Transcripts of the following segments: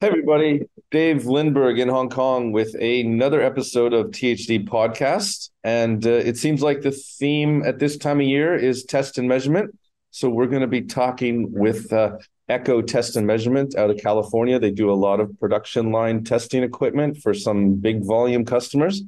Hey everybody, Dave Lindberg in Hong Kong with another episode of THD podcast. And uh, it seems like the theme at this time of year is test and measurement. So we're going to be talking with uh, Echo Test and Measurement out of California. They do a lot of production line testing equipment for some big volume customers.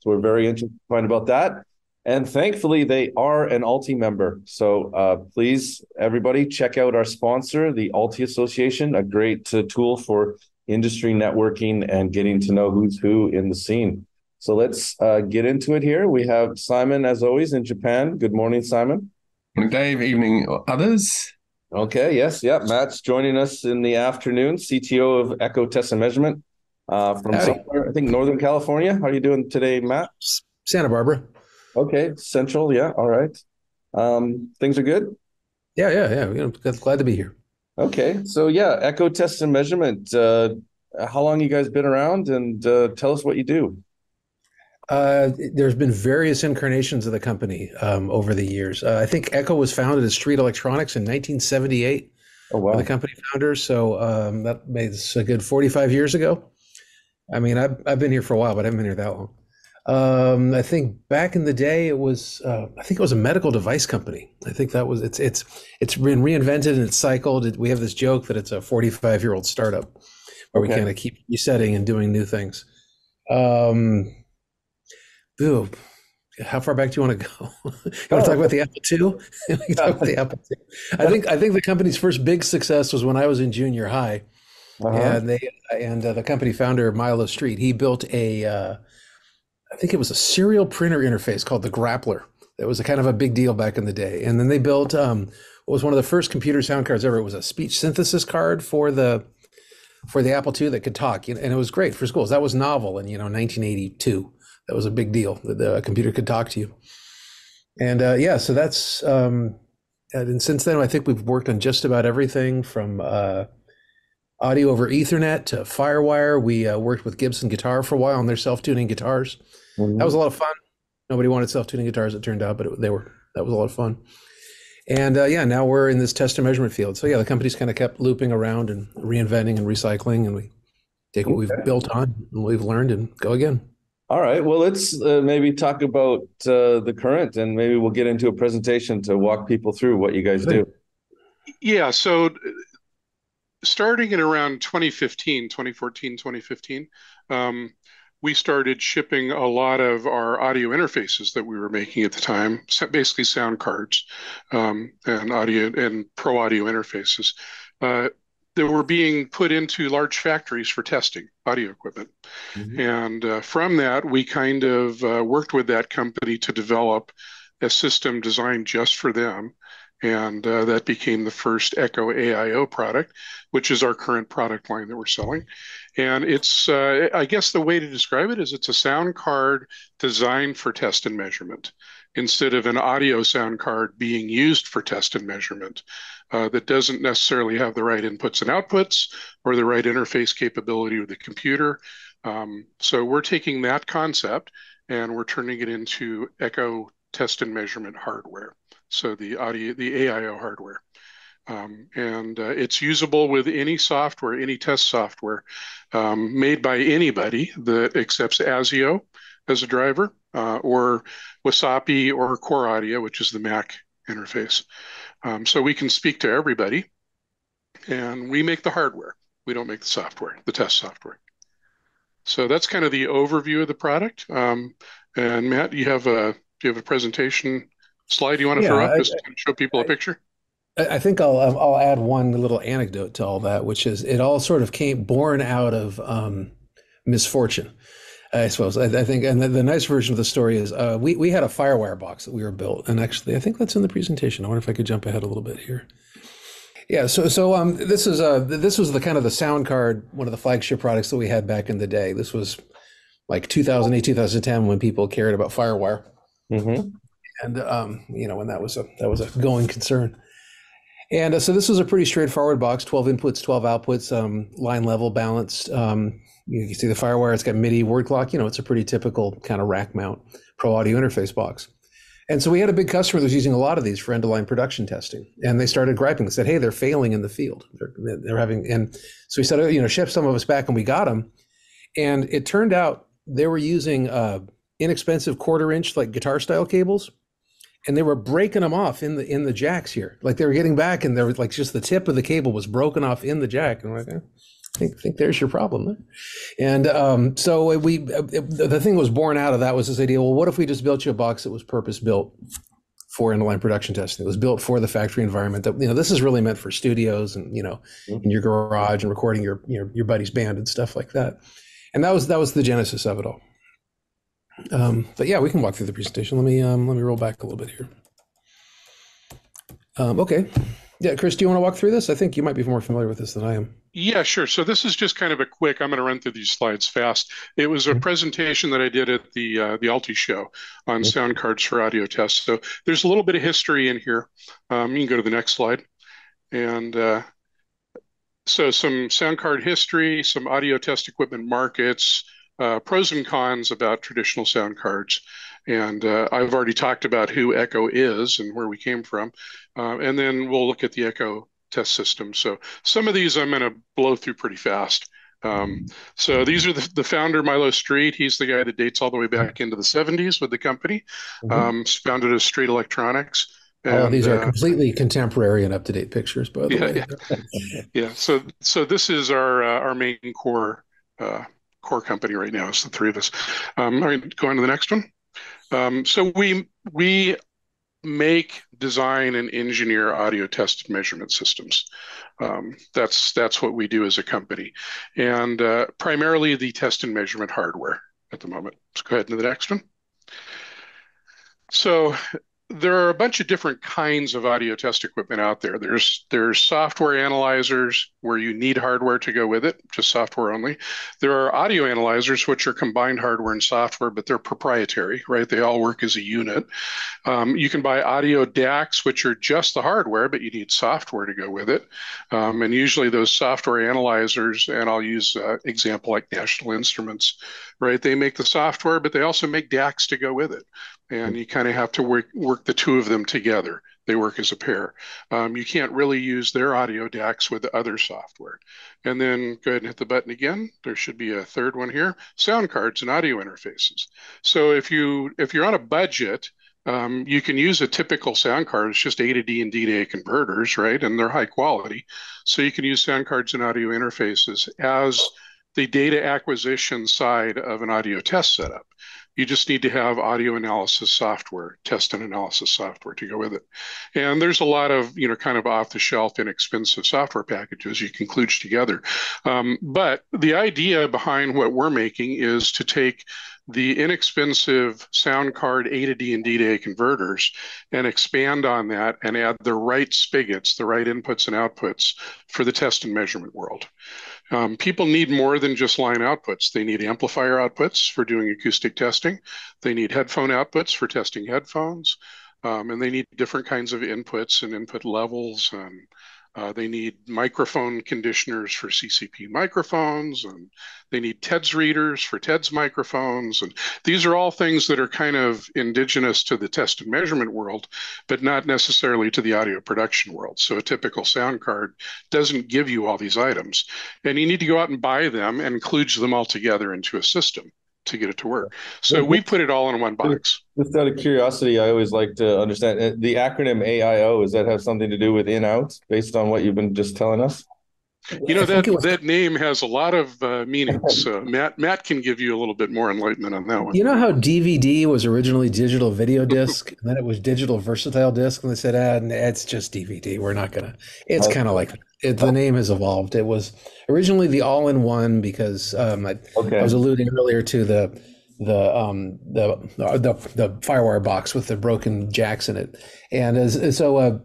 So we're very interested to find about that. And thankfully, they are an ALTI member. So uh, please, everybody, check out our sponsor, the ALTI Association, a great uh, tool for industry networking and getting to know who's who in the scene. So let's uh, get into it here. We have Simon, as always, in Japan. Good morning, Simon. Morning, Dave. Evening, others. Okay, yes, yeah. Matt's joining us in the afternoon, CTO of Echo Test and Measurement uh, from somewhere, I think, Northern California. How are you doing today, Matt? Santa Barbara. Okay, Central. Yeah, all right. Um, things are good. Yeah, yeah, yeah. You know, glad to be here. Okay, so yeah, Echo Test and Measurement. Uh, how long you guys been around, and uh, tell us what you do. Uh, there's been various incarnations of the company um, over the years. Uh, I think Echo was founded as Street Electronics in 1978. Oh wow! The company founders. So um, that makes a good 45 years ago. I mean, I've I've been here for a while, but I haven't been here that long. Um, I think back in the day, it was uh, I think it was a medical device company. I think that was it's it's it's been reinvented and it's cycled. We have this joke that it's a 45 year old startup where okay. we kind of keep resetting and doing new things. Um, ooh, how far back do you want to go? you want to talk about the Apple II? we talk about the Apple II. I think I think the company's first big success was when I was in junior high, uh-huh. and they and uh, the company founder Milo Street he built a uh, I think it was a serial printer interface called the Grappler. That was a kind of a big deal back in the day. And then they built um, what was one of the first computer sound cards ever. It was a speech synthesis card for the for the Apple II that could talk, and it was great for schools. That was novel in you know 1982. That was a big deal that the computer could talk to you. And uh, yeah, so that's um, and since then I think we've worked on just about everything from uh, audio over Ethernet to FireWire. We uh, worked with Gibson Guitar for a while on their self-tuning guitars. Mm-hmm. That was a lot of fun. Nobody wanted self-tuning guitars, it turned out, but it, they were that was a lot of fun. And uh, yeah, now we're in this test and measurement field. So yeah, the company's kind of kept looping around and reinventing and recycling, and we take what okay. we've built on and we've learned and go again. All right. Well, let's uh, maybe talk about uh, the current, and maybe we'll get into a presentation to walk people through what you guys do. Yeah. So starting in around 2015, 2014, 2015, um, we started shipping a lot of our audio interfaces that we were making at the time, basically sound cards um, and audio and pro audio interfaces uh, that were being put into large factories for testing audio equipment. Mm-hmm. And uh, from that, we kind of uh, worked with that company to develop a system designed just for them and uh, that became the first Echo AIO product, which is our current product line that we're selling. And it's, uh, I guess the way to describe it is it's a sound card designed for test and measurement instead of an audio sound card being used for test and measurement uh, that doesn't necessarily have the right inputs and outputs or the right interface capability with the computer. Um, so we're taking that concept and we're turning it into Echo test and measurement hardware so the audio, the AIO hardware. Um, and uh, it's usable with any software, any test software um, made by anybody that accepts ASIO as a driver, uh, or WASAPI or Core Audio, which is the Mac interface. Um, so we can speak to everybody, and we make the hardware. We don't make the software, the test software. So that's kind of the overview of the product. Um, and Matt, you have a do you have a presentation slide you want to yeah, throw up just to show people a picture? I think I'll um, I'll add one little anecdote to all that, which is it all sort of came born out of um, misfortune, I suppose. I, I think, and the, the, nice version of the story is uh, we we had a FireWire box that we were built, and actually I think that's in the presentation. I wonder if I could jump ahead a little bit here. Yeah, so so um, this is uh this was the kind of the sound card, one of the flagship products that we had back in the day. This was like 2008, 2010 when people cared about FireWire. Mm-hmm and um, you know, when that was a that was a going concern. And uh, so this was a pretty straightforward box: twelve inputs, twelve outputs, um, line level balanced. Um, you can see the FireWire. It's got MIDI word clock. You know, it's a pretty typical kind of rack mount pro audio interface box. And so we had a big customer that was using a lot of these for end-of-line production testing, and they started griping. They said, "Hey, they're failing in the field. They're, they're having." And so we said, oh, "You know, ship some of us back," and we got them. And it turned out they were using uh, inexpensive quarter-inch like guitar-style cables, and they were breaking them off in the in the jacks here. Like they were getting back, and there was like just the tip of the cable was broken off in the jack. And I'm like, eh, I think, think there's your problem. And um, so we, the thing was born out of that was this idea. Well, what if we just built you a box that was purpose built for end-of-line production testing? It was built for the factory environment. That you know, this is really meant for studios and you know, in your garage and recording your your, your buddy's band and stuff like that. And that was that was the genesis of it all. Um, but yeah, we can walk through the presentation. Let me um, let me roll back a little bit here. Um, okay. Yeah, Kris, do you want to walk through this? I think you might be more familiar with this than I am. Yeah, sure. So this is just kind of a quick. I'm going to run through these slides fast. It was a mm-hmm. presentation that I did at the uh, the ALTI show on mm-hmm. sound cards for audio tests. So there's a little bit of history in here. Um, you can go to the next slide, and uh, so some sound card history, some audio test equipment markets, uh, pros and cons about traditional sound cards. And uh, I've already talked about who Echo is and where we came from. Uh, and then we'll look at the Echo test system. So some of these I'm going to blow through pretty fast. Um, so these are the, the, founder, Milo Street. He's the guy that dates all the way back into the 70s with the company. Mm-hmm. Um, founded as Street Electronics. And, oh, these are uh, completely contemporary and up to date pictures, by the yeah, way. Yeah. yeah. So, so this is our uh, our main core uh, core company right now. is the three of us. Um, all right, go on to the next one. Um, so we we make, design, and engineer audio test measurement systems. Um, that's that's what we do as a company, and uh, primarily the test and measurement hardware at the moment. Let's go ahead to the next one. So there are a bunch of different kinds of audio test equipment out there. There's there's software analyzers where you need hardware to go with it, just software only. There are audio analyzers which are combined hardware and software, but they're proprietary, right? They all work as a unit. Um, you can buy audio DACs, which are just the hardware, but you need software to go with it. Um, and usually those software analyzers, and I'll use an example like National Instruments, right? They make the software, but they also make DACs to go with it and you kind of have to work work the two of them together. They work as a pair. Um, you can't really use their audio DACs with the other software. And then go ahead and hit the button again. There should be a third one here: sound cards and audio interfaces. So if you if you're on a budget, um, you can use a typical sound card. It's just A to D and D to A converters, right? And they're high quality. So you can use sound cards and audio interfaces as the data acquisition side of an audio test setup. You just need to have audio analysis software, test and analysis software to go with it. And there's a lot of, you know, kind of off the shelf, inexpensive software packages you can kludge together. Um, but the idea behind what we're making is to take the inexpensive sound card A to D and D to A converters and expand on that and add the right spigots, the right inputs and outputs for the test and measurement world. Um, people need more than just line outputs. They need amplifier outputs for doing acoustic testing. They need headphone outputs for testing headphones. Um, and they need different kinds of inputs and input levels and uh, they need microphone conditioners for CCP microphones, and they need TEDS readers for TEDS microphones. And these are all things that are kind of indigenous to the test and measurement world, but not necessarily to the audio production world. So a typical sound card doesn't give you all these items. And you need to go out and buy them and kludge them all together into a system to get it to work. So we put it all in one box. Just out of curiosity, I always like to understand uh, the acronym AIO. Does that have something to do with in out based on what you've been just telling us? You know that was... that name has a lot of uh, meanings. So Matt Matt can give you a little bit more enlightenment on that one. You know how DVD was originally digital video disc, and then it was digital versatile disc, and they said, "Ah, it's just DVD. We're not gonna." It's kind of like it, the name has evolved. It was originally the all-in-one because um, I, okay. I, was alluding earlier to the the um, the, the the FireWire box with the broken jacks in it, and as, so. Uh,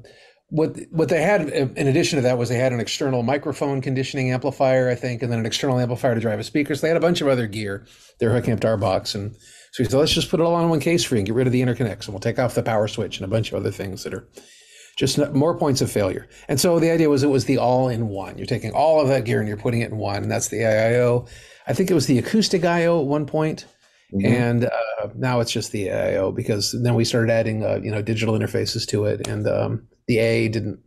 what what they had in addition to that was they had an external microphone conditioning amplifier, I think, and then an external amplifier to drive a speaker. So they had a bunch of other gear they're hooking up to our box, and so we said, let's just put it all on one case for you and get rid of the interconnects, and we'll take off the power switch and a bunch of other things that are just more points of failure. And so the idea was it was the all in one. You're taking all of that gear and you're putting it in one, and that's the AIO. I think it was the acoustic IO at one point, Mm-hmm. And uh, now it's just the AIO because then we started adding, uh, you know, digital interfaces to it, and um, the A didn't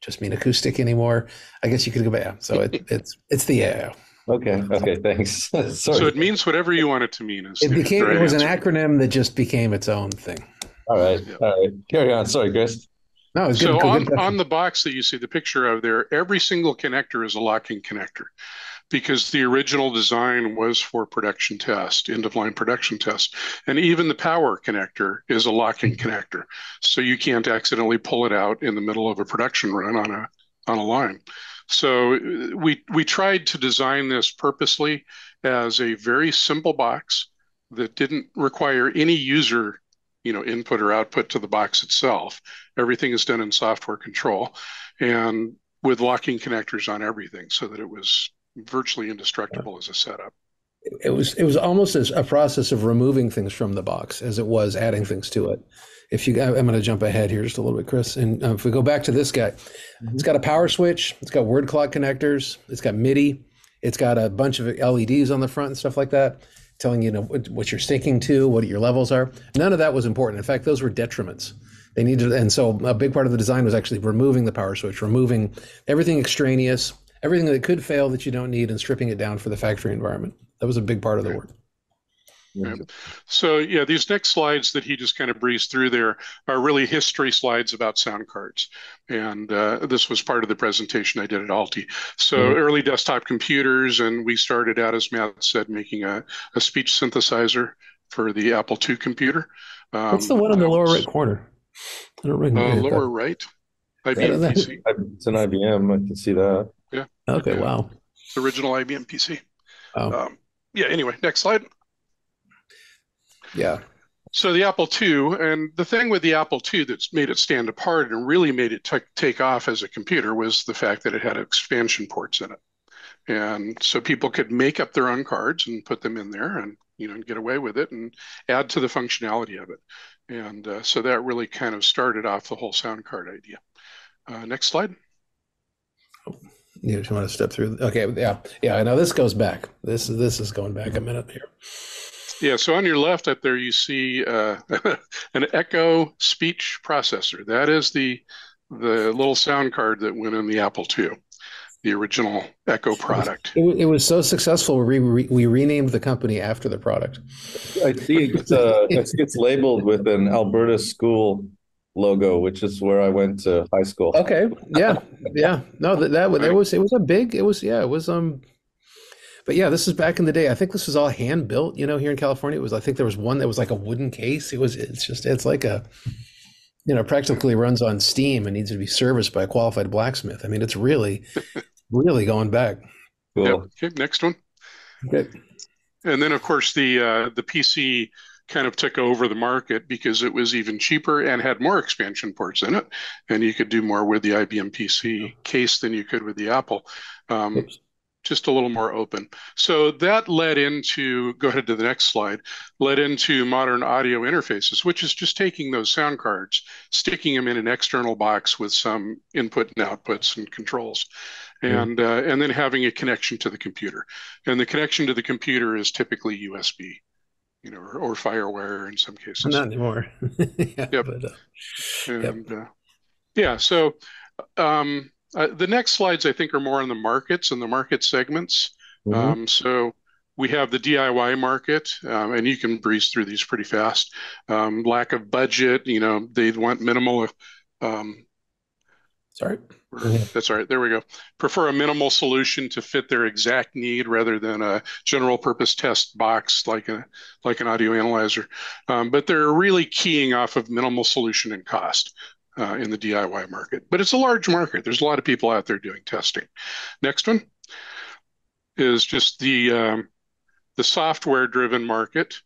just mean acoustic anymore. I guess you could go back. Yeah, so it, it's it's the AIO. Okay. Okay. Thanks. so it means whatever you want it to mean. It became. It was answer. an acronym that just became its own thing. All right. Yeah. All right. Carry on. Sorry, Kris. No, so on, on the box that you see the picture of there, every single connector is a locking connector because the original design was for production test, end of line production test. And even the power connector is a locking connector. So you can't accidentally pull it out in the middle of a production run on a on a line. So uh, we we tried to design this purposely as a very simple box that didn't require any user you know input or output to the box itself everything is done in software control and with locking connectors on everything so that it was virtually indestructible as a setup. It was it was almost as a process of removing things from the box as it was adding things to it. If you, I'm going to jump ahead here just a little bit, Kris. And uh, if we go back to this guy, mm-hmm. it's got a power switch, it's got word clock connectors, it's got MIDI, it's got a bunch of LEDs on the front and stuff like that, telling you, know what, what you're sticking to, what your levels are. None of that was important. In fact, those were detriments. They needed, and so a big part of the design was actually removing the power switch, removing everything extraneous, everything that could fail that you don't need and stripping it down for the factory environment. That was a big part of the work. Yeah. So yeah, these next slides that he just kind of breezed through there are really history slides about sound cards, and uh, this was part of the presentation I did at ALTI. So mm-hmm. early desktop computers, and we started out, as Matt said, making a, a speech synthesizer for the Apple II computer. Um, What's the one in the lower right corner? I don't remember. Uh, lower right. IBM PC. It's an IBM. I can see that. Yeah. Okay. Yeah. Wow. It's original IBM PC. Wow. Um, yeah. Anyway, next slide. Yeah. So the Apple II, and the thing with the Apple II that's made it stand apart and really made it t- take off as a computer was the fact that it had expansion ports in it, and so people could make up their own cards and put them in there, and you know, and get away with it and add to the functionality of it. And uh, so that really kind of started off the whole sound card idea. Uh, next slide. You just want to step through? Okay, yeah, yeah. I know this goes back. This is this is going back a minute here. Yeah. So on your left up there, you see uh, an Echo speech processor. That is the the little sound card that went in the Apple II, the original Echo product. It was, it was so successful. We re, we renamed the company after the product. I see it's, uh, it's labeled with an Alberta school logo, which is where I went to high school. Okay. Yeah. Yeah. No, that, that there was, it was a big, it was, yeah, it was, um, but yeah, this is back in the day. I think this was all hand built, you know, here in California. It was, I think there was one that was like a wooden case. It was, it's just, it's like a, you know, practically runs on steam and needs to be serviced by a qualified blacksmith. I mean, it's really, really going back. Cool. Yep. Okay. Next one. Okay. And then of course the, uh, the PC, kind of took over the market because it was even cheaper and had more expansion ports in it, and you could do more with the IBM PC case than you could with the Apple. Um, just a little more open. So that led into, go ahead to the next slide, led into modern audio interfaces, which is just taking those sound cards, sticking them in an external box with some input and outputs and controls, and, uh, and then having a connection to the computer. And the connection to the computer is typically USB you know, or, or FireWire in some cases. Not anymore. yeah, yep. But, uh, and, yep. Uh, yeah. So um, uh, the next slides I think are more on the markets and the market segments. Mm-hmm. Um, so we have the DIY market, um, and you can breeze through these pretty fast. Um, lack of budget, you know, they want minimal um, Sorry. That's all right. There we go. Prefer a minimal solution to fit their exact need rather than a general purpose test box like a like an audio analyzer. Um, but they're really keying off of minimal solution and cost uh, in the DIY market. But it's a large market. There's a lot of people out there doing testing. Next one is just the um, the software driven market.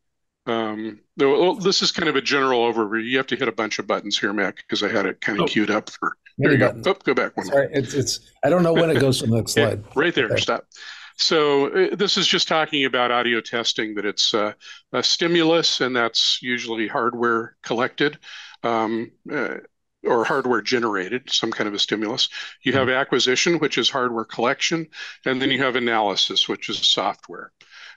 Um, this is kind of a general overview. You have to hit a bunch of buttons here, Matt, because I had it kind of oh. queued up for there you buttons. go. Oh, go back one. Sorry, it's, it's I don't know when it goes to the next slide. Yeah, right there. Okay. Stop. So uh, this is just talking about audio testing. That it's uh, a stimulus, and that's usually hardware collected. Um, uh, or hardware generated, some kind of a stimulus. You have mm-hmm. acquisition, which is hardware collection, and then you have analysis, which is software.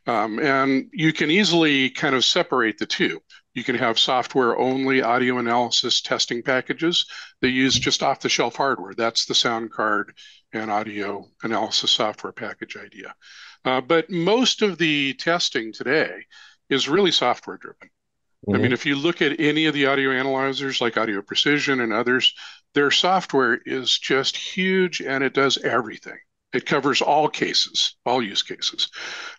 Um, and you can easily kind of separate the two. You can have software only audio analysis testing packages that use just off the shelf hardware. That's the sound card and audio analysis software package idea. Uh, but most of the testing today is really software driven. Mm-hmm. I mean, if you look at any of the audio analyzers like Audio Precision and others, their software is just huge and it does everything. It covers all cases, all use cases.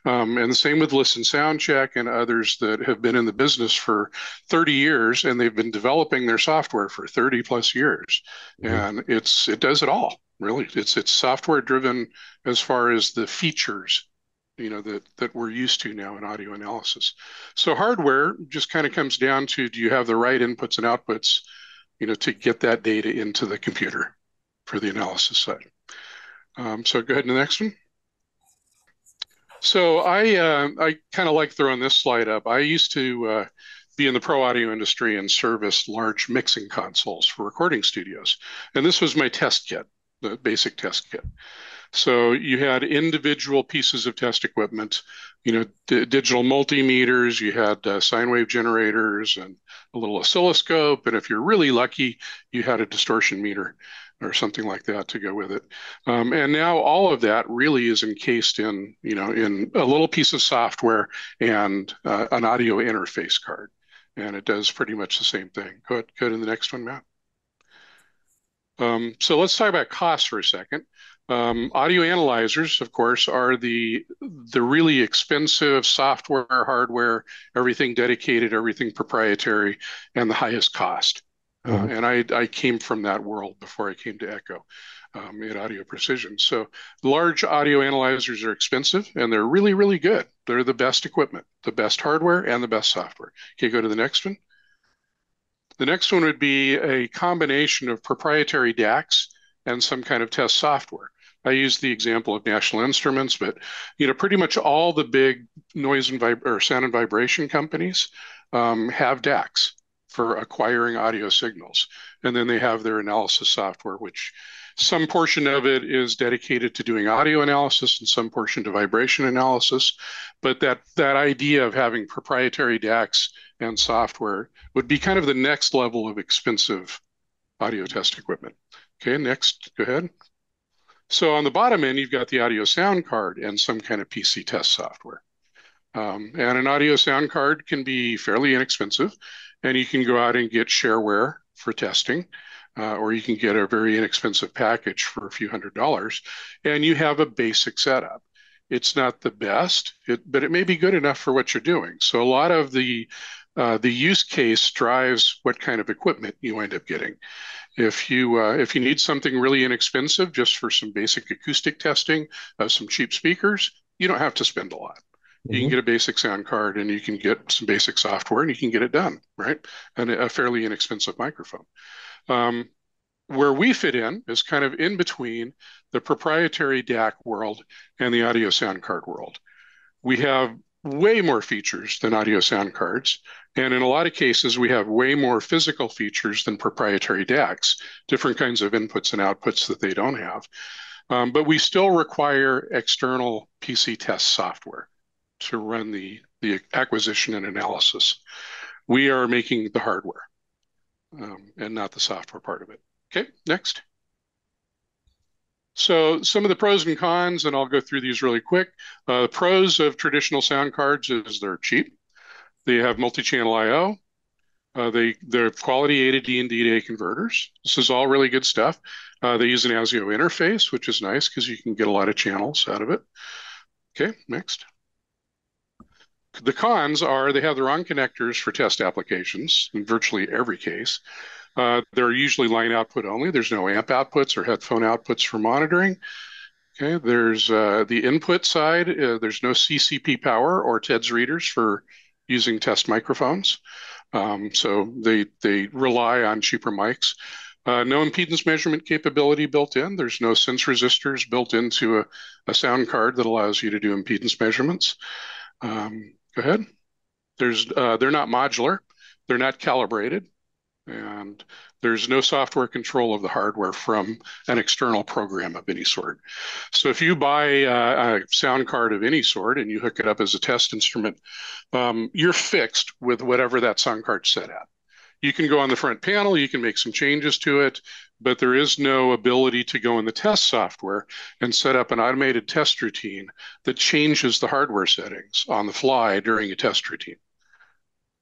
Um, and the same with Listen SoundCheck and others that have been in the business for 30 years and they've been developing their software for 30 plus years. Mm-hmm. And it's it does it all, really. It's it's software driven as far as the features you know that that we're used to now in audio analysis. So hardware just kind of comes down to do you have the right inputs and outputs, you know, to get that data into the computer for the analysis side. Um, so go ahead to the next one. So I uh, I kind of like throwing this slide up. I used to uh, be in the pro audio industry and service large mixing consoles for recording studios, and this was my test kit, the basic test kit. So you had individual pieces of test equipment, you know, d- digital multimeters, you had uh, sine wave generators and a little oscilloscope. And if you're really lucky, you had a distortion meter or something like that to go with it. Um, and now all of that really is encased in, you know, in a little piece of software and uh, an audio interface card. And it does pretty much the same thing. Go ahead, go to the next one, Matt. Um, so let's talk about costs for a second. Um, audio analyzers, of course, are the the really expensive software, hardware, everything dedicated, everything proprietary, and the highest cost. Mm-hmm. Uh, and I, I came from that world before I came to Echo um, in Audio Precision. So large audio analyzers are expensive and they're really, really good. They're the best equipment, the best hardware, and the best software. Okay, go to the next one. The next one would be a combination of proprietary DACs and some kind of test software. I use the example of National Instruments, but you know, pretty much all the big noise and vib- or sound and vibration companies um, have DACs for acquiring audio signals, and then they have their analysis software, which some portion of it is dedicated to doing audio analysis and some portion to vibration analysis. But that that idea of having proprietary DACs and software would be kind of the next level of expensive audio test equipment. Okay, next, go ahead. So on the bottom end, you've got the audio sound card and some kind of PC test software. Um, and an audio sound card can be fairly inexpensive, and you can go out and get shareware for testing, uh, or you can get a very inexpensive package for a few hundred dollars, and you have a basic setup. It's not the best, it, but it may be good enough for what you're doing. So a lot of the uh, the use case drives what kind of equipment you end up getting. If you uh, if you need something really inexpensive just for some basic acoustic testing of some cheap speakers, you don't have to spend a lot. Mm-hmm. You can mm-hmm. get a basic sound card and you can get some basic software and you can get it done, right? And a fairly inexpensive microphone. Um, where we fit in is kind of in between the proprietary DAC world and the audio sound card world. We have way more features than audio sound cards. And in a lot of cases, we have way more physical features than proprietary DACs, different kinds of inputs and outputs that they don't have. Um, but we still require external PC test software to run the, the acquisition and analysis. We are making the hardware um, and not the software part of it. Okay, next. So some of the pros and cons, and I'll go through these really quick. Uh, the pros of traditional sound cards is they're cheap. They have multi-channel I/O. Uh, they they're quality A to D and D to A converters. This is all really good stuff. Uh, they use an ASIO interface, which is nice because you can get a lot of channels out of it. Okay, next. The cons are they have the wrong connectors for test applications in virtually every case. Uh, they're usually line output only. There's no amp outputs or headphone outputs for monitoring. Okay, there's uh, the input side. Uh, there's no CCP power or TEDS readers for using test microphones. Um, so they they rely on cheaper mics. Uh, no impedance measurement capability built in. There's no sense resistors built into a, a sound card that allows you to do impedance measurements. Um, go ahead. There's uh, they're not modular. They're not calibrated. And there's no software control of the hardware from an external program of any sort. So if you buy a, a sound card of any sort and you hook it up as a test instrument, um, you're fixed with whatever that sound card's set at. You can go on the front panel, you can make some changes to it, but there is no ability to go in the test software and set up an automated test routine that changes the hardware settings on the fly during a test routine.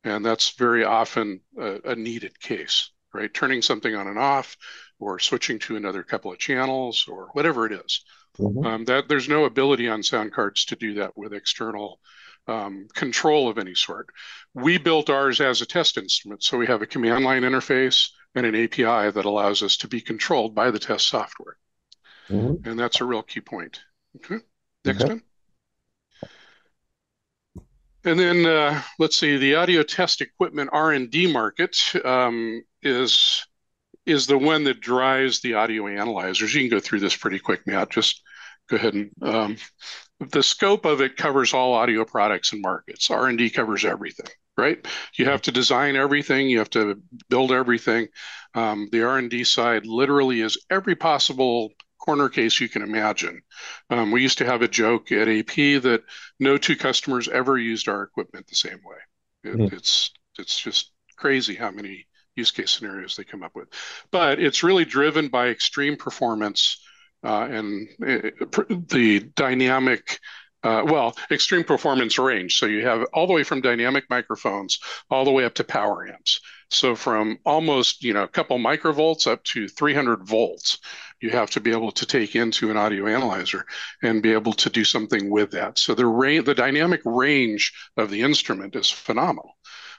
And that's very often a, a needed case, right? Turning something on and off or switching to another couple of channels or whatever it is. Mm-hmm. Um, that there's no ability on sound cards to do that with external um, control of any sort. We built ours as a test instrument, so we have a command line interface and an API that allows us to be controlled by the test software, mm-hmm. and that's a real key point. Okay, next okay. one. And then uh, let's see, the audio test equipment R&D market um, is is the one that drives the audio analyzers. You can go through this pretty quick, Matt. Just go ahead and um, the scope of it covers all audio products and markets. R&D covers everything, right? You have to design everything. You have to build everything. Um, the R&D side literally is every possible corner case you can imagine. Um, we used to have a joke at AP that no two customers ever used our equipment the same way. It, mm-hmm. It's it's just crazy how many use case scenarios they come up with. But it's really driven by extreme performance uh, and it, uh, the dynamic uh, well, extreme performance range. So you have all the way from dynamic microphones all the way up to power amps. So from almost you know a couple microvolts up to 300 volts, you have to be able to take into an audio analyzer and be able to do something with that. So the range, the dynamic range of the instrument is phenomenal.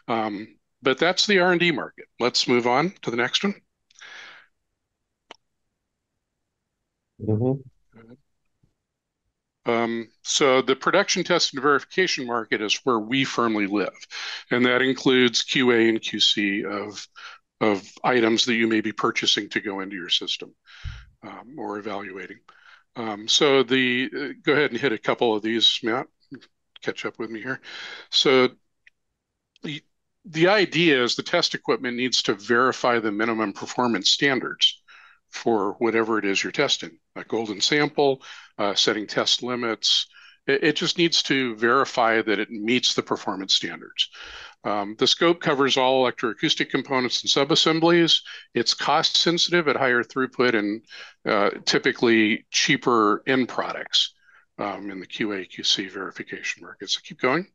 Um, but that's the R&D market. Let's move on to the next one. Mm-hmm. Um, so the production test and verification market is where we firmly live, and that includes QA and QC of of items that you may be purchasing to go into your system um, or evaluating. Um, so the uh, go ahead and hit a couple of these, Matt. Catch up with me here. So the, the idea is the test equipment needs to verify the minimum performance standards for whatever it is you're testing a golden sample, uh, setting test limits. It, it, just needs to verify that it meets the performance standards. Um, the scope covers all electroacoustic components and subassemblies. It's cost sensitive at higher throughput and uh, typically cheaper end products um, in the QA QC verification market. So keep going.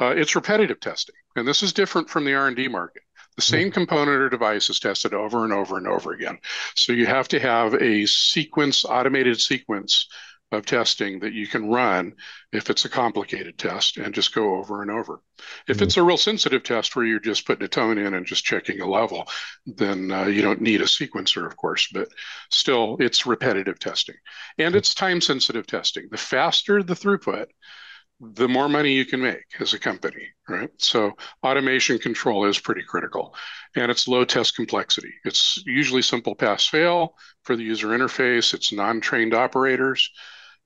Uh, it's repetitive testing, and this is different from the R&D market. The same component or device is tested over and over and over again. So you have to have a sequence, automated sequence of testing that you can run if it's a complicated test and just go over and over. If mm-hmm. it's a real sensitive test where you're just putting a tone in and just checking a level, then uh, you don't need a sequencer, of course, but still it's repetitive testing. And it's time sensitive testing. The faster the throughput, the more money you can make as a company, right? So automation control is pretty critical and it's low test complexity. It's usually simple pass fail for the user interface. It's non-trained operators,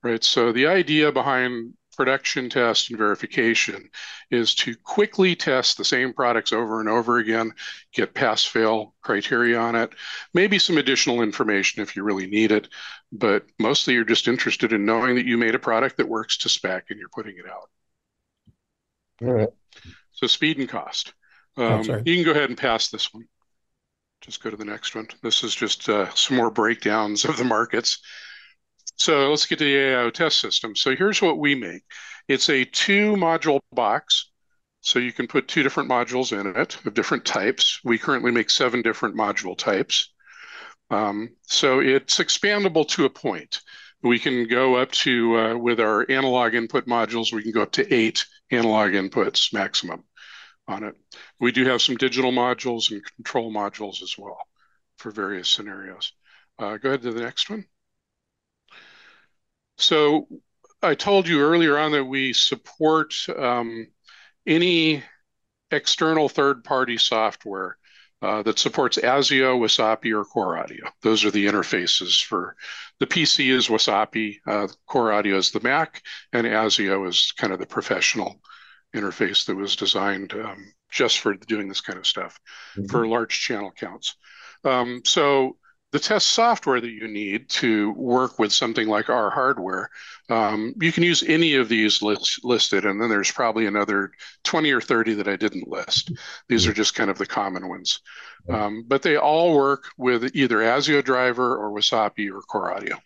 right? So the idea behind production test and verification is to quickly test the same products over and over again, get pass fail criteria on it, maybe some additional information if you really need it, but mostly you're just interested in knowing that you made a product that works to spec and you're putting it out. All right. So speed and cost. Um, oh, you can go ahead and pass this one. Just go to the next one. This is just uh, some more breakdowns of the markets. So let's get to the AIO test system. So here's what we make. It's a two module box. So you can put two different modules in it of different types. We currently make seven different module types. Um, so it's expandable to a point. We can go up to, uh, with our analog input modules, we can go up to eight analog inputs maximum on it. We do have some digital modules and control modules as well for various scenarios. Uh, go ahead to the next one. So I told you earlier on that we support um, any external third-party software uh, that supports ASIO, WASAPI, or Core Audio. Those are the interfaces for the PC is WASAPI, uh, Core Audio is the Mac, and ASIO is kind of the professional interface that was designed um, just for doing this kind of stuff mm-hmm. for large channel counts. Um, so the test software that you need to work with something like our hardware, um, you can use any of these list, listed, and then there's probably another 20 or 30 that I didn't list. These are just kind of the common ones. Um, but they all work with either ASIO driver or WASAPI or Core Audio.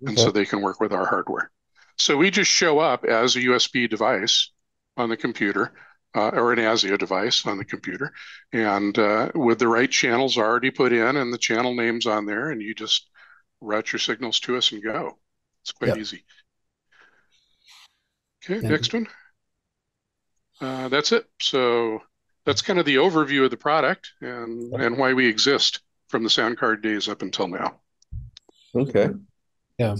And okay. so they can work with our hardware. So we just show up as a USB device on the computer uh, or an ASIO device on the computer, and uh, with the right channels already put in and the channel names on there, and you just route your signals to us and go. It's quite yep. easy. Okay, Thank next you. one. Uh, that's it. So that's kind of the overview of the product and and why we exist from the sound card days up until now. Okay. Yeah.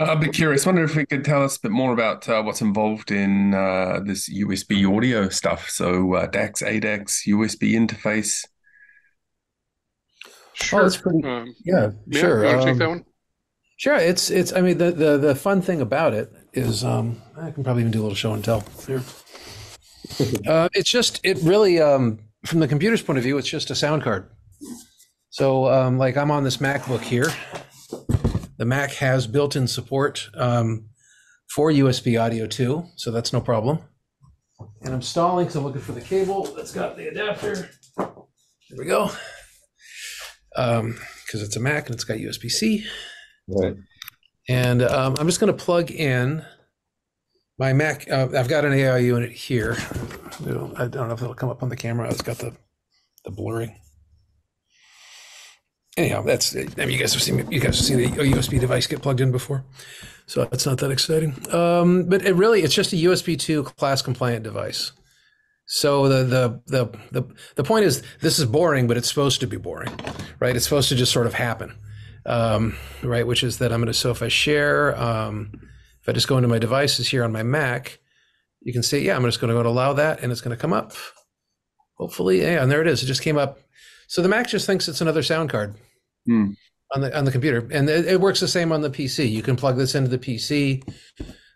I'd be curious. Wonder if we could tell us a bit more about uh, what's involved in uh, this USB audio stuff. So uh, DACs, ADACs, USB interface. Sure. Oh, that's pretty. Um, yeah, yeah, sure. You um, take that one? Sure. It's it's. I mean, the the the fun thing about it is, um, I can probably even do a little show and tell here. uh, it's just it really, um, from the computer's point of view, it's just a sound card. So, um, like I'm on this MacBook here the Mac has built-in support um, for USB audio too, so that's no problem. And I'm stalling because I'm looking for the cable that's got the adapter. Here we go. Because um, it's a Mac and it's got USB-C. Right. And um, I'm just going to plug in my Mac. Uh, I've got an AI unit here. I don't know if it'll come up on the camera. It's got the the blurring anyhow, that's I mean, you guys have seen you guys have seen a USB device get plugged in before, so it's not that exciting. Um, but it really it's just a USB two class compliant device. So the, the the the the point is this is boring, but it's supposed to be boring, right? It's supposed to just sort of happen, um, right? Which is that I'm going to so if I share, um, if I just go into my devices here on my Mac, you can see yeah I'm just going to go to allow that, and it's going to come up. Hopefully, yeah, and there it is. It just came up. So the Mac just thinks it's another sound card mm. on the on the computer, and it, it, works the same on the PC. You can plug this into the PC.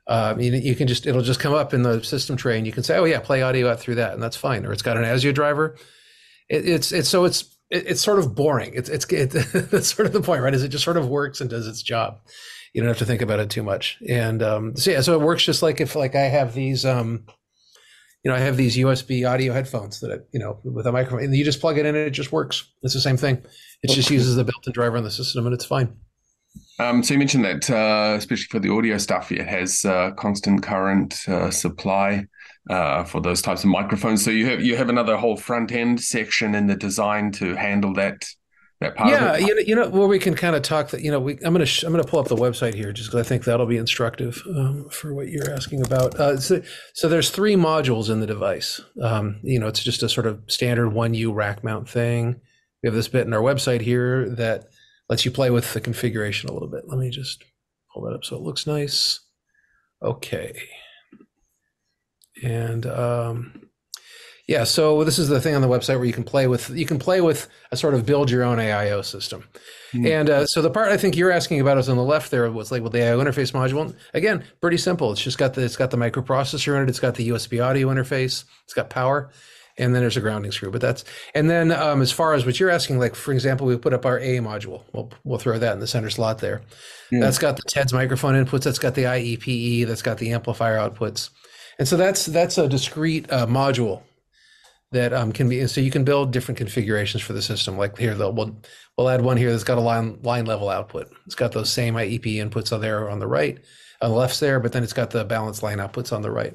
Um, you, you, can just it'll just come up in the system tray, and you can say, "Oh yeah, play audio out through that," and that's fine. Or it's got an ASIO driver. It, it's it's so it's it, it's sort of boring. It's it's it, that's sort of the point, right? Is it just sort of works and does its job. You don't have to think about it too much. And um, so yeah, so it works just like if like I have these um, you know, I have these USB audio headphones that, I, you know, with a microphone, and you just plug it in and it just works. It's the same thing. It just uses the built-in driver on the system, and it's fine. Um, so you mentioned that, uh, especially for the audio stuff, it has uh, constant current uh, supply uh, for those types of microphones. So you have you have another whole front end section in the design to handle that. Yeah, you know, you know, where we can kind of talk that. You know, we, I'm gonna sh- I'm gonna pull up the website here just because I think that'll be instructive um, for what you're asking about. Uh, so, so there's three modules in the device. Um, you know, it's just a sort of standard one U rack mount thing. We have this bit in our website here that lets you play with the configuration a little bit. Let me just pull that up so it looks nice. Okay. And um, yeah, so this is the thing on the website where you can play with you can play with a sort of build your own AIO system. Mm-hmm. And uh, so the part I think you're asking about is on the left there was like with the AIO interface module. Again, pretty simple. It's just got the it's got the microprocessor in it. It's got the USB audio interface. It's got power, and then there's a grounding screw. But that's and then um, as far as what you're asking, like for example, we put up our A module. We'll we'll throw that in the center slot there. Yeah. That's got the TEDS microphone inputs. That's got the IEPE. That's got the amplifier outputs. And so that's that's a discrete uh, module that um, can be so you can build different configurations for the system. Like here, we'll we'll add one here that's got a line line level output. It's got those same IEP inputs on there on the right, on the left's there, but then it's got the balanced line outputs on the right.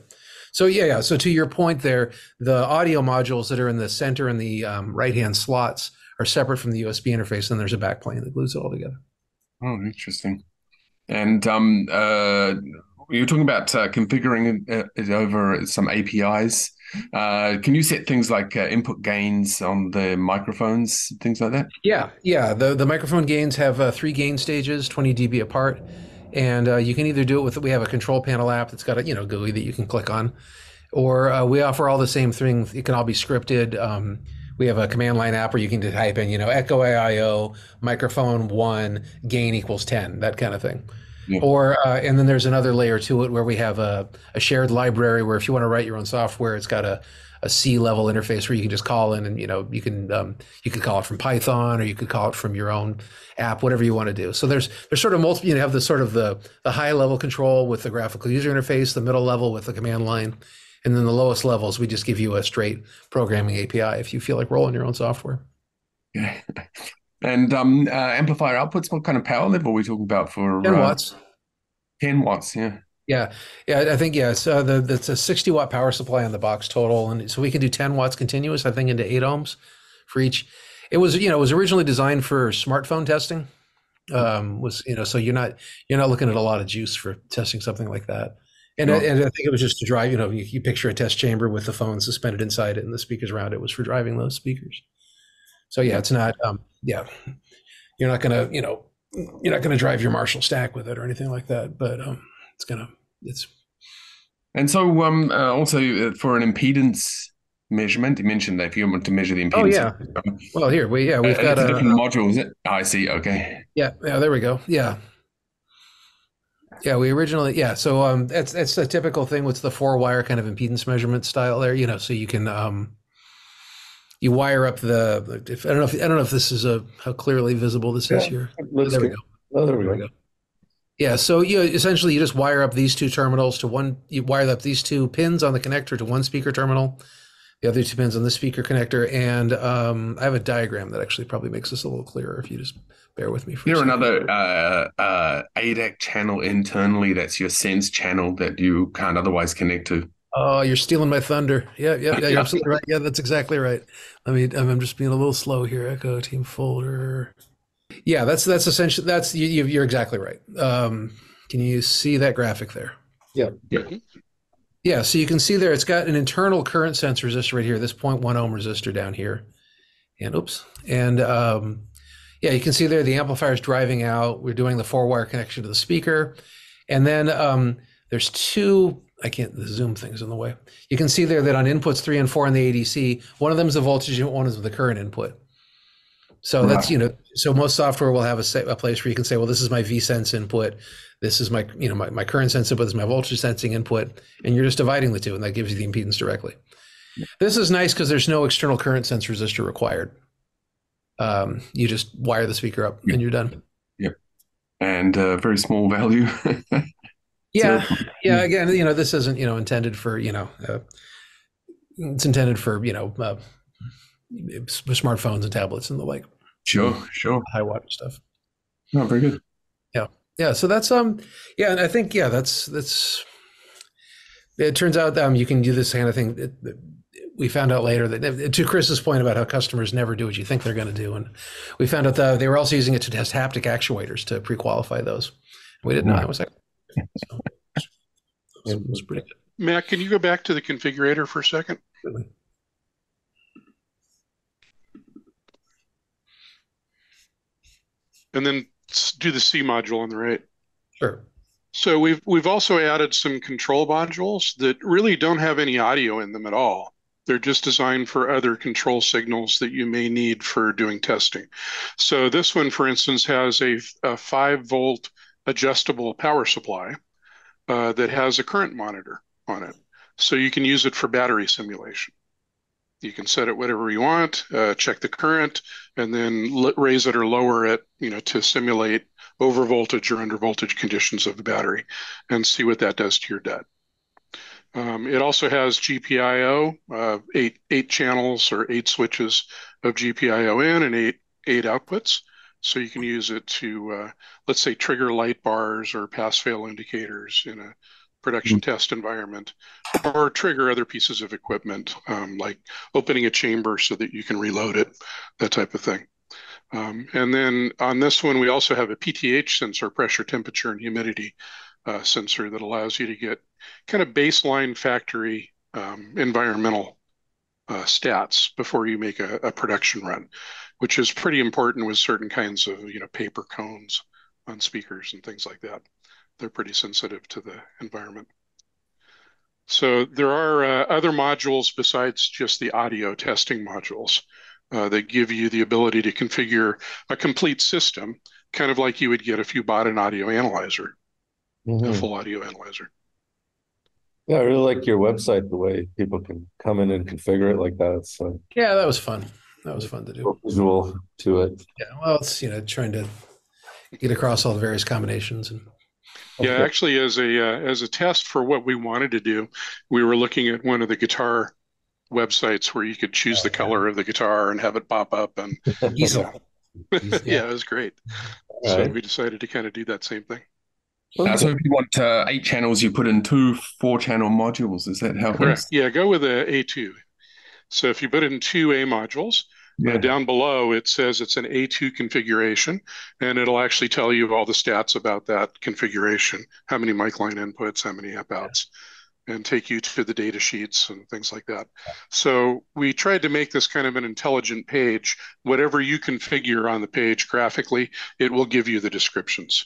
So yeah, yeah. So to your point there, the audio modules that are in the center and the um, right hand slots are separate from the USB interface, and there's a backplane that glues it all together. Oh, interesting. And um, uh, you were talking about uh, configuring it over some APIs. Uh, can you set things like uh, input gains on the microphones, things like that? Yeah, yeah. The the microphone gains have uh, three gain stages, 20 dB apart, and uh, you can either do it with. We have a control panel app that's got a you know GUI that you can click on, or uh, we offer all the same things. It can all be scripted. Um, we have a command line app where you can type in, you know, Echo AIO, microphone one, gain equals 10, that kind of thing. Yeah. Or uh, and then there's another layer to it where we have a, a shared library where if you want to write your own software, it's got a, a C level interface where you can just call in and you know you can um, you can call it from Python or you could call it from your own app, whatever you want to do. So there's there's sort of multiple. You know, have the sort of the the high level control with the graphical user interface, the middle level with the command line, and then the lowest levels we just give you a straight programming API if you feel like rolling your own software. Yeah. And um, uh, amplifier outputs, what kind of power level are we talking about for? 10 uh, watts. 10 watts, yeah. Yeah, yeah, I think yeah. So the that's a 60 watt power supply on the box total, and so we can do 10 watts continuous. I think into eight ohms for each. It was you know it was originally designed for smartphone testing. Um, was you know so you're not you're not looking at a lot of juice for testing something like that. And, no. I, and I think it was just to drive. You know, you, you picture a test chamber with the phone suspended inside it and the speakers around it was for driving those speakers. So yeah, it's not. Um, yeah, you're not gonna, you know, you're not gonna drive your Marshall stack with it or anything like that. But um, it's gonna, it's. And so, um, uh, also uh, for an impedance measurement, you mentioned that if you want to measure the impedance. Oh yeah. well, here we yeah we've uh, got a different module. Is it? Oh, I see. Okay. Yeah. Yeah. There we go. Yeah. Yeah, we originally yeah. So um, that's that's a typical thing with the four wire kind of impedance measurement style there. You know, so you can um, you wire up the. If, I don't know. If, I don't know if this is a how clearly visible this yeah, is here. there we go. Oh, there we go. Yeah, so you essentially you just wire up these two terminals to one. You wire up these two pins on the connector to one speaker terminal, the other two pins on the speaker connector, and um, I have a diagram that actually probably makes this a little clearer if you just bear with me. For Here another uh, uh, ADAC channel internally. That's your sense channel that you can't otherwise connect to. Oh, you're stealing my thunder. Yeah, yeah, yeah. You're absolutely right. Yeah, that's exactly right. Let me. I'm just being a little slow here. Echo team folder. Yeah, that's that's essentially that's you, you're exactly right. Um, can you see that graphic there? Yeah. Yeah. Yeah. So you can see there, it's got an internal current sense resistor right here. This 0.1 ohm resistor down here, and oops, and um, yeah, you can see there the amplifier is driving out. We're doing the four wire connection to the speaker, and then um, there's two I can't, the Zoom thing's in the way. You can see there that on inputs three and four in the ADC, one of them is the voltage and one is the current input. So right. that's, you know, so most software will have a, a place where you can say, well, this is my vSense input. This is my, you know, my, my current sense input. This is my voltage sensing input. And you're just dividing the two and that gives you the impedance directly. This is nice because there's no external current sense resistor required. Um, you just wire the speaker up and you're done. Yep. And uh, very small value. Yeah, so, yeah. Again, you know, this isn't you know intended for you know, uh, it's intended for you know, uh, smartphones and tablets and the like. Sure, sure. High water stuff. No, very good. Yeah, yeah. So that's um, yeah, and I think yeah, that's that's. It turns out um, you can do this kind of thing. It, it, we found out later that to Kris's point about how customers never do what you think they're going to do, and we found out that they were also using it to test haptic actuators to pre-qualify those. We didn't know. I was like, so, it was pretty good. Matt, can you go back to the configurator for a second? Really? And then do the C module on the right. Sure. So we've we've also added some control modules that really don't have any audio in them at all. They're just designed for other control signals that you may need for doing testing. So this one, for instance, has a, a five volt adjustable power supply uh, that has a current monitor on it. So you can use it for battery simulation. You can set it whatever you want, uh, check the current, and then raise it or lower it, you know, to simulate over voltage or under voltage conditions of the battery, and see what that does to your DUT. Um, it also has GPIO, uh, eight eight channels or eight switches of GPIO in and eight eight outputs. So you can use it to, uh, let's say, trigger light bars or pass fail indicators in a production mm-hmm. test environment, or trigger other pieces of equipment, um, like opening a chamber so that you can reload it, that type of thing. Um, and then on this one, we also have a PTH sensor, pressure, temperature, and humidity uh, sensor that allows you to get kind of baseline factory um, environmental uh, stats before you make a, a production run which is pretty important with certain kinds of you know paper cones on speakers and things like that. They're pretty sensitive to the environment. So there are uh, other modules besides just the audio testing modules uh, that give you the ability to configure a complete system, kind of like you would get if you bought an audio analyzer. mm-hmm. a full audio analyzer. Yeah, I really like your website. The way people can come in and configure it like that. So yeah, that was fun. That was fun to do. Visual to it. Yeah, well, it's you know trying to get across all the various combinations and. Yeah, actually, as a uh, as a test for what we wanted to do, we were looking at one of the guitar websites where you could choose the color of the guitar and have it pop up and yeah. yeah, it was great. All so right. we decided to kind of do that same thing. Uh, so if you want uh, eight channels, you put in two four-channel modules. Is that how it Correct. works? Yeah, go with a A2. So if you put in two A modules, uh, yeah. uh, down below it says it's an A2 configuration, and it'll actually tell you all the stats about that configuration, how many mic line inputs, how many amp outs, yeah. and take you to the data sheets and things like that. So we tried to make this kind of an intelligent page. Whatever you configure on the page graphically, it will give you the descriptions.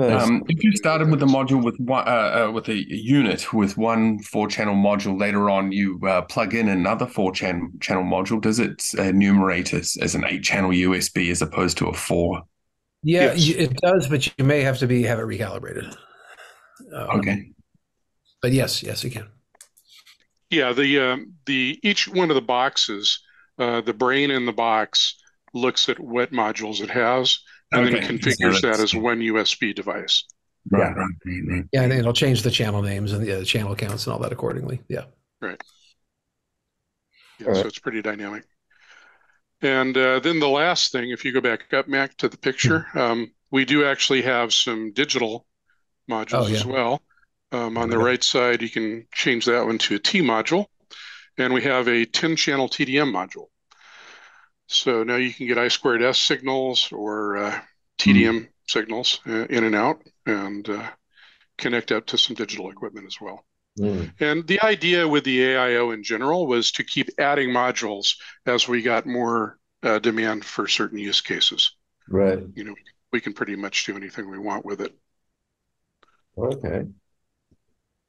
Um, if you started with a module with one, uh, uh, with a unit with one four channel module, later on you uh, plug in another four channel channel module. Does it enumerate as, as an eight channel USB as opposed to a four? Yeah, yes. it does, but you may have to be have it recalibrated. Um, okay, but yes, yes, you can. Yeah, the um, the each one of the boxes, uh, the brain in the box looks at what modules it has and okay. then configures so that as one USB device. Right, right, right, Yeah, and it'll change the channel names and the uh, channel counts and all that accordingly. Yeah. Right. Yeah, all so it's pretty dynamic. And uh, then the last thing, if you go back up, Matt, to the picture, hmm. um, we do actually have some digital modules oh, yeah. as well. Um, on the right side, you can change that one to a T module. And we have a 10 channel TDM module. So now you can get I squared S signals or uh, TDM mm. signals uh, in and out and uh, connect up to some digital equipment as well. Mm. And the idea with the AIO in general was to keep adding modules as we got more uh, demand for certain use cases. Right. You know, we can pretty much do anything we want with it. Okay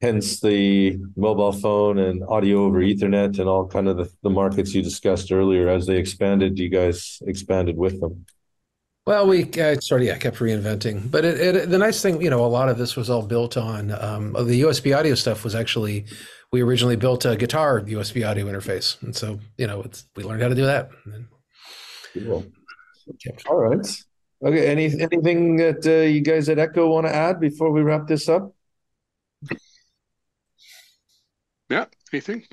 hence the mobile phone and audio over ethernet and all kind of the, the markets you discussed earlier as they expanded you guys expanded with them. Well we uh, sort of yeah kept reinventing. But it, it, the nice thing you know a lot of this was all built on um, the usb audio stuff was actually we originally built a guitar usb audio interface. And so you know it's we learned how to do that. Cool. all right. Okay any anything that uh, you guys at echo want to add before we wrap this up yeah. Anything?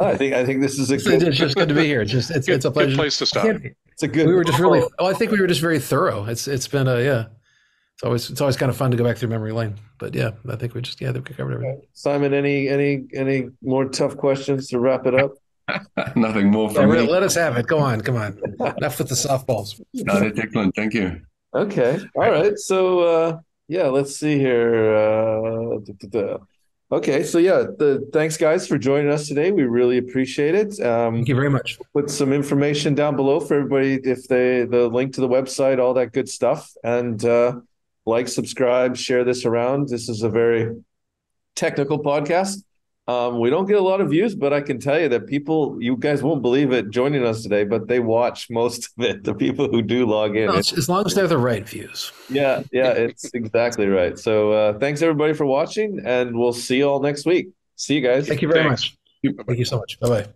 I think I think this is a good. It's just good to be here. It's just it's, good, it's a pleasure. place to stop. It's a good. We were just really. Oh, I think we were just very thorough. It's it's been a yeah. It's always it's always kind of fun to go back through memory lane. But yeah, I think we just yeah we covered everything. Simon, any any any more tough questions to wrap it up? Nothing more from yeah, me. Let us have it. Go on, come on. Enough with the softballs. No, that's excellent. Thank you. Okay. All right. So uh, yeah, let's see here. Uh, Okay, so yeah, the, thanks guys for joining us today. We really appreciate it. Um, Thank you very much. Put some information down below for everybody if they the link to the website, all that good stuff, and uh, like, subscribe, share this around. This is a very technical podcast. Um, we don't get a lot of views, but I can tell you that people, you guys won't believe it joining us today, but they watch most of it. The people who do log in. as long as they're the right views. Yeah, yeah, it's exactly right. So uh, thanks everybody for watching, and we'll see you all next week. See you guys. Thank you very thanks. much. Thank you so much. Bye bye.